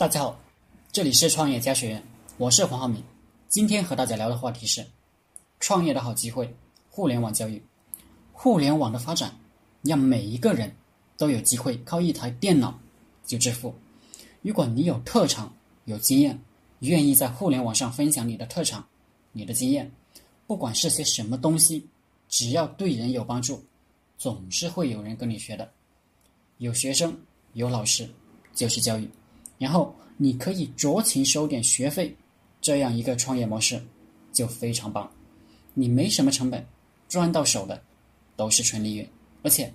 大家好，这里是创业家学院，我是黄浩明。今天和大家聊的话题是创业的好机会——互联网教育。互联网的发展让每一个人都有机会靠一台电脑就致富。如果你有特长、有经验，愿意在互联网上分享你的特长、你的经验，不管是些什么东西，只要对人有帮助，总是会有人跟你学的。有学生，有老师，就是教育。然后你可以酌情收点学费，这样一个创业模式就非常棒。你没什么成本，赚到手的都是纯利润。而且，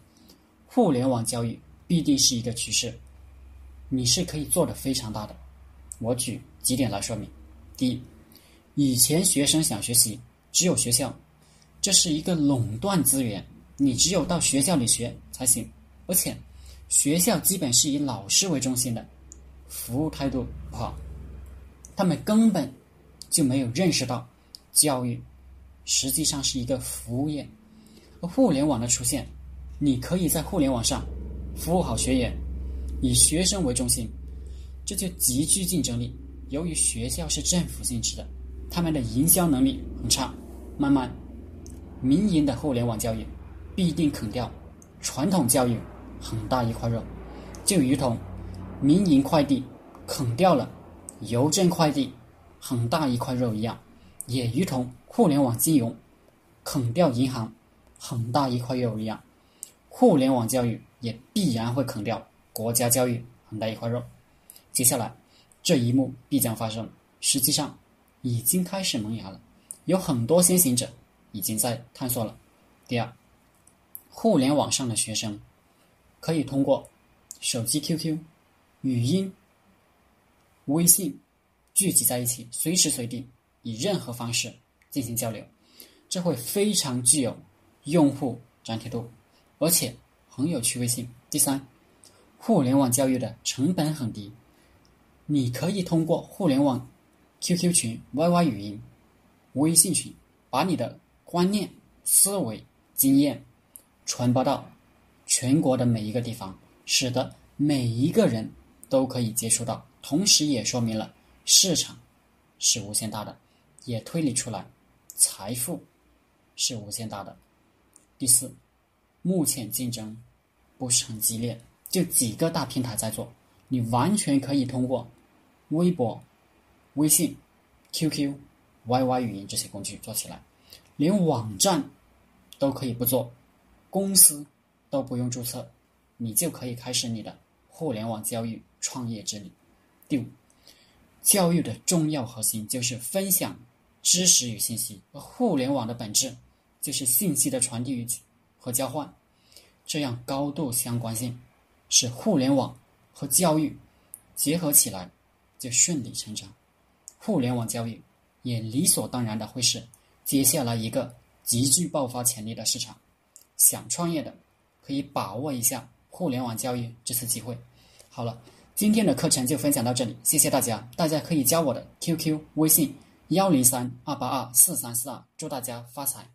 互联网教育必定是一个趋势，你是可以做的非常大的。我举几点来说明：第一，以前学生想学习，只有学校，这是一个垄断资源，你只有到学校里学才行。而且，学校基本是以老师为中心的。服务态度不好，他们根本就没有认识到教育实际上是一个服务业。而互联网的出现，你可以在互联网上服务好学员，以学生为中心，这就极具竞争力。由于学校是政府性质的，他们的营销能力很差，慢慢民营的互联网教育必定啃掉传统教育很大一块肉，就如同。民营快递啃掉了邮政快递很大一块肉一样，也如同互联网金融啃掉银行很大一块肉一样，互联网教育也必然会啃掉国家教育很大一块肉。接下来这一幕必将发生，实际上已经开始萌芽了，有很多先行者已经在探索了。第二，互联网上的学生可以通过手机 QQ。语音、微信聚集在一起，随时随地以任何方式进行交流，这会非常具有用户粘贴度，而且很有趣味性。第三，互联网教育的成本很低，你可以通过互联网 QQ 群、YY 语音、微信群，把你的观念、思维、经验传播到全国的每一个地方，使得每一个人。都可以接触到，同时也说明了市场是无限大的，也推理出来财富是无限大的。第四，目前竞争不是很激烈，就几个大平台在做，你完全可以通过微博、微信、QQ、YY 语音这些工具做起来，连网站都可以不做，公司都不用注册，你就可以开始你的互联网教育。创业之旅。第五，教育的重要核心就是分享知识与信息，而互联网的本质就是信息的传递与和交换，这样高度相关性，使互联网和教育结合起来就顺理成章。互联网教育也理所当然的会是接下来一个极具爆发潜力的市场。想创业的可以把握一下互联网教育这次机会。好了。今天的课程就分享到这里，谢谢大家。大家可以加我的 QQ 微信幺零三二八二四三四二，祝大家发财。